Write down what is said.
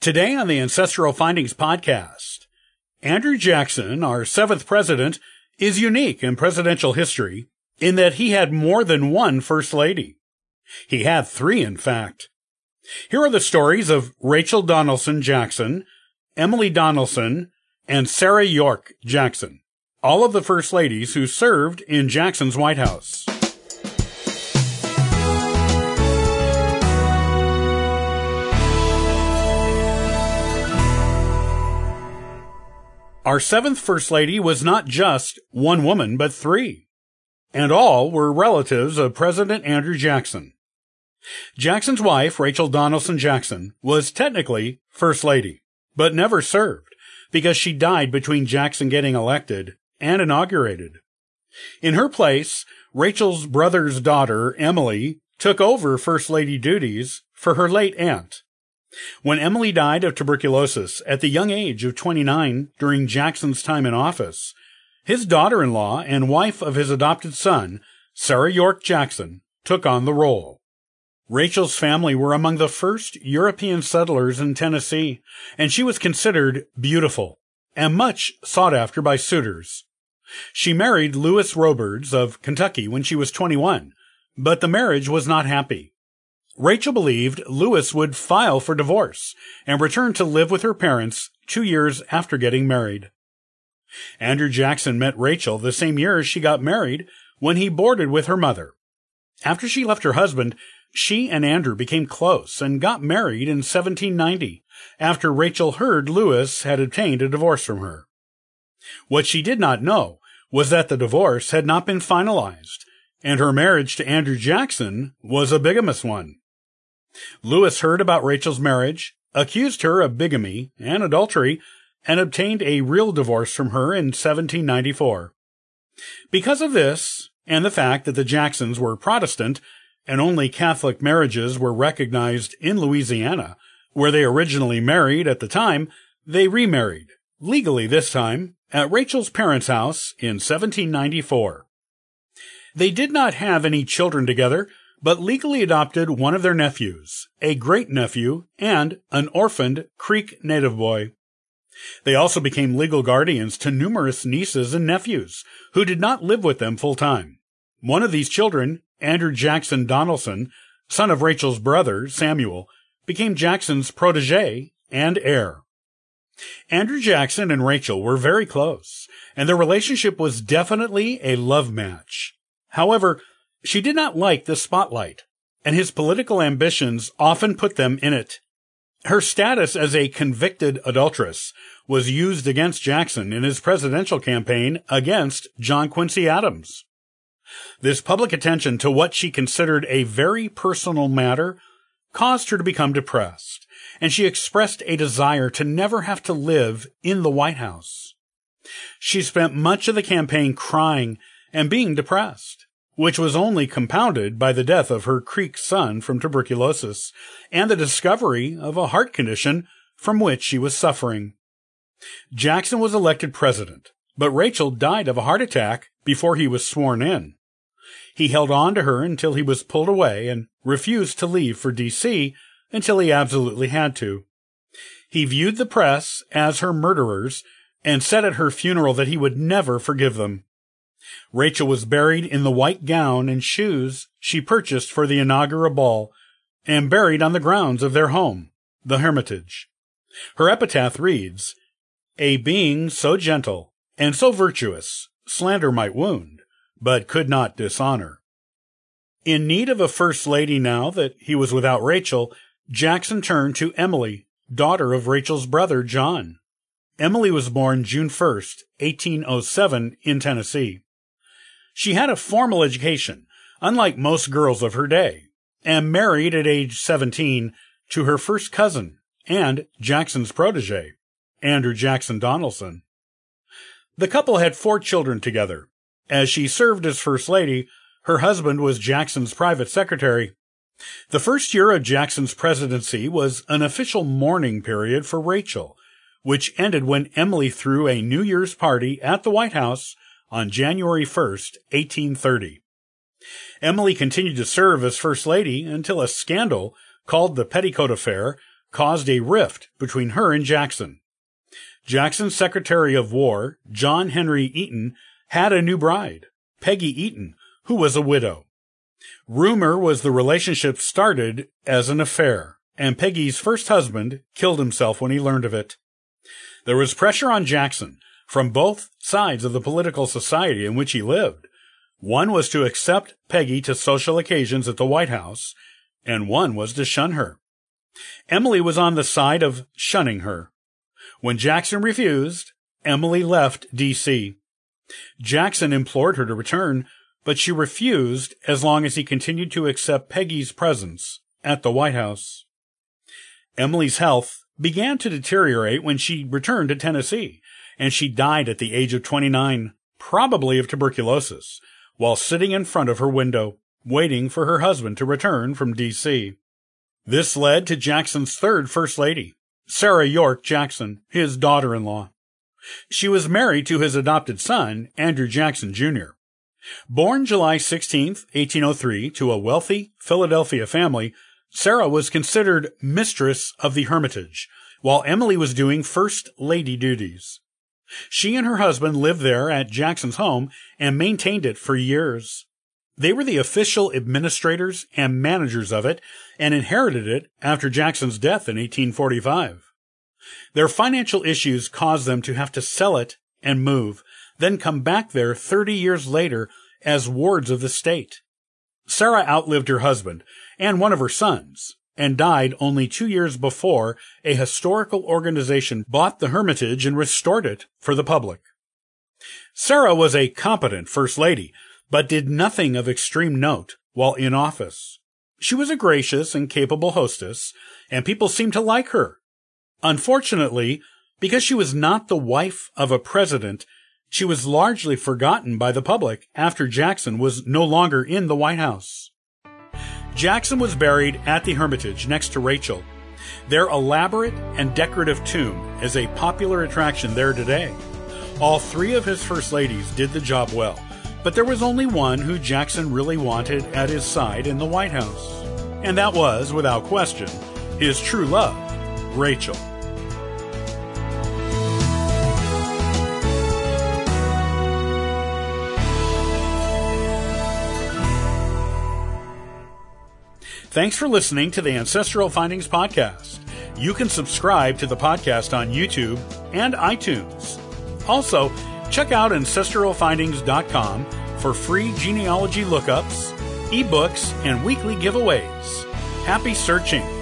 Today on the Ancestral Findings podcast, Andrew Jackson, our seventh president, is unique in presidential history in that he had more than one first lady. He had three, in fact. Here are the stories of Rachel Donelson Jackson, Emily Donelson, and Sarah Yorke Jackson, all of the first ladies who served in Jackson's White House. Our seventh First Lady was not just one woman, but three. And all were relatives of President Andrew Jackson. Jackson's wife, Rachel Donelson Jackson, was technically First Lady, but never served because she died between Jackson getting elected and inaugurated. In her place, Rachel's brother's daughter, Emily, took over First Lady duties for her late aunt. When Emily died of tuberculosis at the young age of 29 during Jackson's time in office, his daughter-in-law and wife of his adopted son, Sarah Yorke Jackson, took on the role. Rachel's family were among the first European settlers in Tennessee, and she was considered beautiful and much sought after by suitors. She married Lewis Robards of Kentucky when she was 21, but the marriage was not happy. Rachel believed Lewis would file for divorce and return to live with her parents two years after getting married. Andrew Jackson met Rachel the same year she got married when he boarded with her mother. After she left her husband, she and Andrew became close and got married in 1790 after Rachel heard Lewis had obtained a divorce from her. What she did not know was that the divorce had not been finalized and her marriage to Andrew Jackson was a bigamous one. Lewis heard about Rachel's marriage, accused her of bigamy and adultery, and obtained a real divorce from her in 1794. Because of this, and the fact that the Jacksons were Protestant, and only Catholic marriages were recognized in Louisiana, where they originally married at the time, they remarried, legally this time, at Rachel's parents' house in 1794. They did not have any children together, but legally adopted one of their nephews, a great nephew, and an orphaned Creek native boy. They also became legal guardians to numerous nieces and nephews who did not live with them full time. One of these children, Andrew Jackson Donelson, son of Rachel's brother, Samuel, became Jackson's protege and heir. Andrew Jackson and Rachel were very close, and their relationship was definitely a love match. However, she did not like the spotlight, and his political ambitions often put them in it. Her status as a convicted adulteress was used against Jackson in his presidential campaign against John Quincy Adams. This public attention to what she considered a very personal matter caused her to become depressed, and she expressed a desire to never have to live in the White House. She spent much of the campaign crying and being depressed which was only compounded by the death of her Creek son from tuberculosis and the discovery of a heart condition from which she was suffering. Jackson was elected president, but Rachel died of a heart attack before he was sworn in. He held on to her until he was pulled away and refused to leave for D.C. until he absolutely had to. He viewed the press as her murderers and said at her funeral that he would never forgive them. Rachel was buried in the white gown and shoes she purchased for the inaugural ball and buried on the grounds of their home, the Hermitage. Her epitaph reads, A being so gentle and so virtuous, slander might wound, but could not dishonor. In need of a first lady now that he was without Rachel, Jackson turned to Emily, daughter of Rachel's brother John. Emily was born June 1st, 1807 in Tennessee. She had a formal education, unlike most girls of her day, and married at age 17 to her first cousin and Jackson's protege, Andrew Jackson Donelson. The couple had four children together. As she served as First Lady, her husband was Jackson's private secretary. The first year of Jackson's presidency was an official mourning period for Rachel, which ended when Emily threw a New Year's party at the White House on January 1st, 1830. Emily continued to serve as First Lady until a scandal called the Petticoat Affair caused a rift between her and Jackson. Jackson's Secretary of War, John Henry Eaton, had a new bride, Peggy Eaton, who was a widow. Rumor was the relationship started as an affair, and Peggy's first husband killed himself when he learned of it. There was pressure on Jackson from both sides of the political society in which he lived. One was to accept Peggy to social occasions at the White House, and one was to shun her. Emily was on the side of shunning her. When Jackson refused, Emily left D.C. Jackson implored her to return, but she refused as long as he continued to accept Peggy's presence at the White House. Emily's health began to deteriorate when she returned to Tennessee, and she died at the age of 29, probably of tuberculosis, while sitting in front of her window, waiting for her husband to return from D.C. This led to Jackson's third First Lady, Sarah Yorke Jackson, his daughter-in-law. She was married to his adopted son, Andrew Jackson Jr. Born July 16, 1803, to a wealthy Philadelphia family, Sarah was considered mistress of the Hermitage, while Emily was doing First Lady duties. She and her husband lived there at Jackson's home and maintained it for years. They were the official administrators and managers of it and inherited it after Jackson's death in 1845. Their financial issues caused them to have to sell it and move, then come back there 30 years later as wards of the state. Sarah outlived her husband and one of her sons and died only two years before a historical organization bought the Hermitage and restored it for the public. Sarah was a competent first lady but did nothing of extreme note while in office. She was a gracious and capable hostess, and people seemed to like her. Unfortunately, because she was not the wife of a president, she was largely forgotten by the public after Jackson was no longer in the White House. Jackson was buried at the Hermitage next to Rachel. Their elaborate and decorative tomb is a popular attraction there today. All three of his first ladies did the job well. But there was only one who Jackson really wanted at his side in the White House. And that was, without question, his true love, Rachel. Thanks for listening to the Ancestral Findings Podcast. You can subscribe to the podcast on YouTube and iTunes. Also, Check out ancestralfindings.com for free genealogy lookups, ebooks, and weekly giveaways. Happy searching!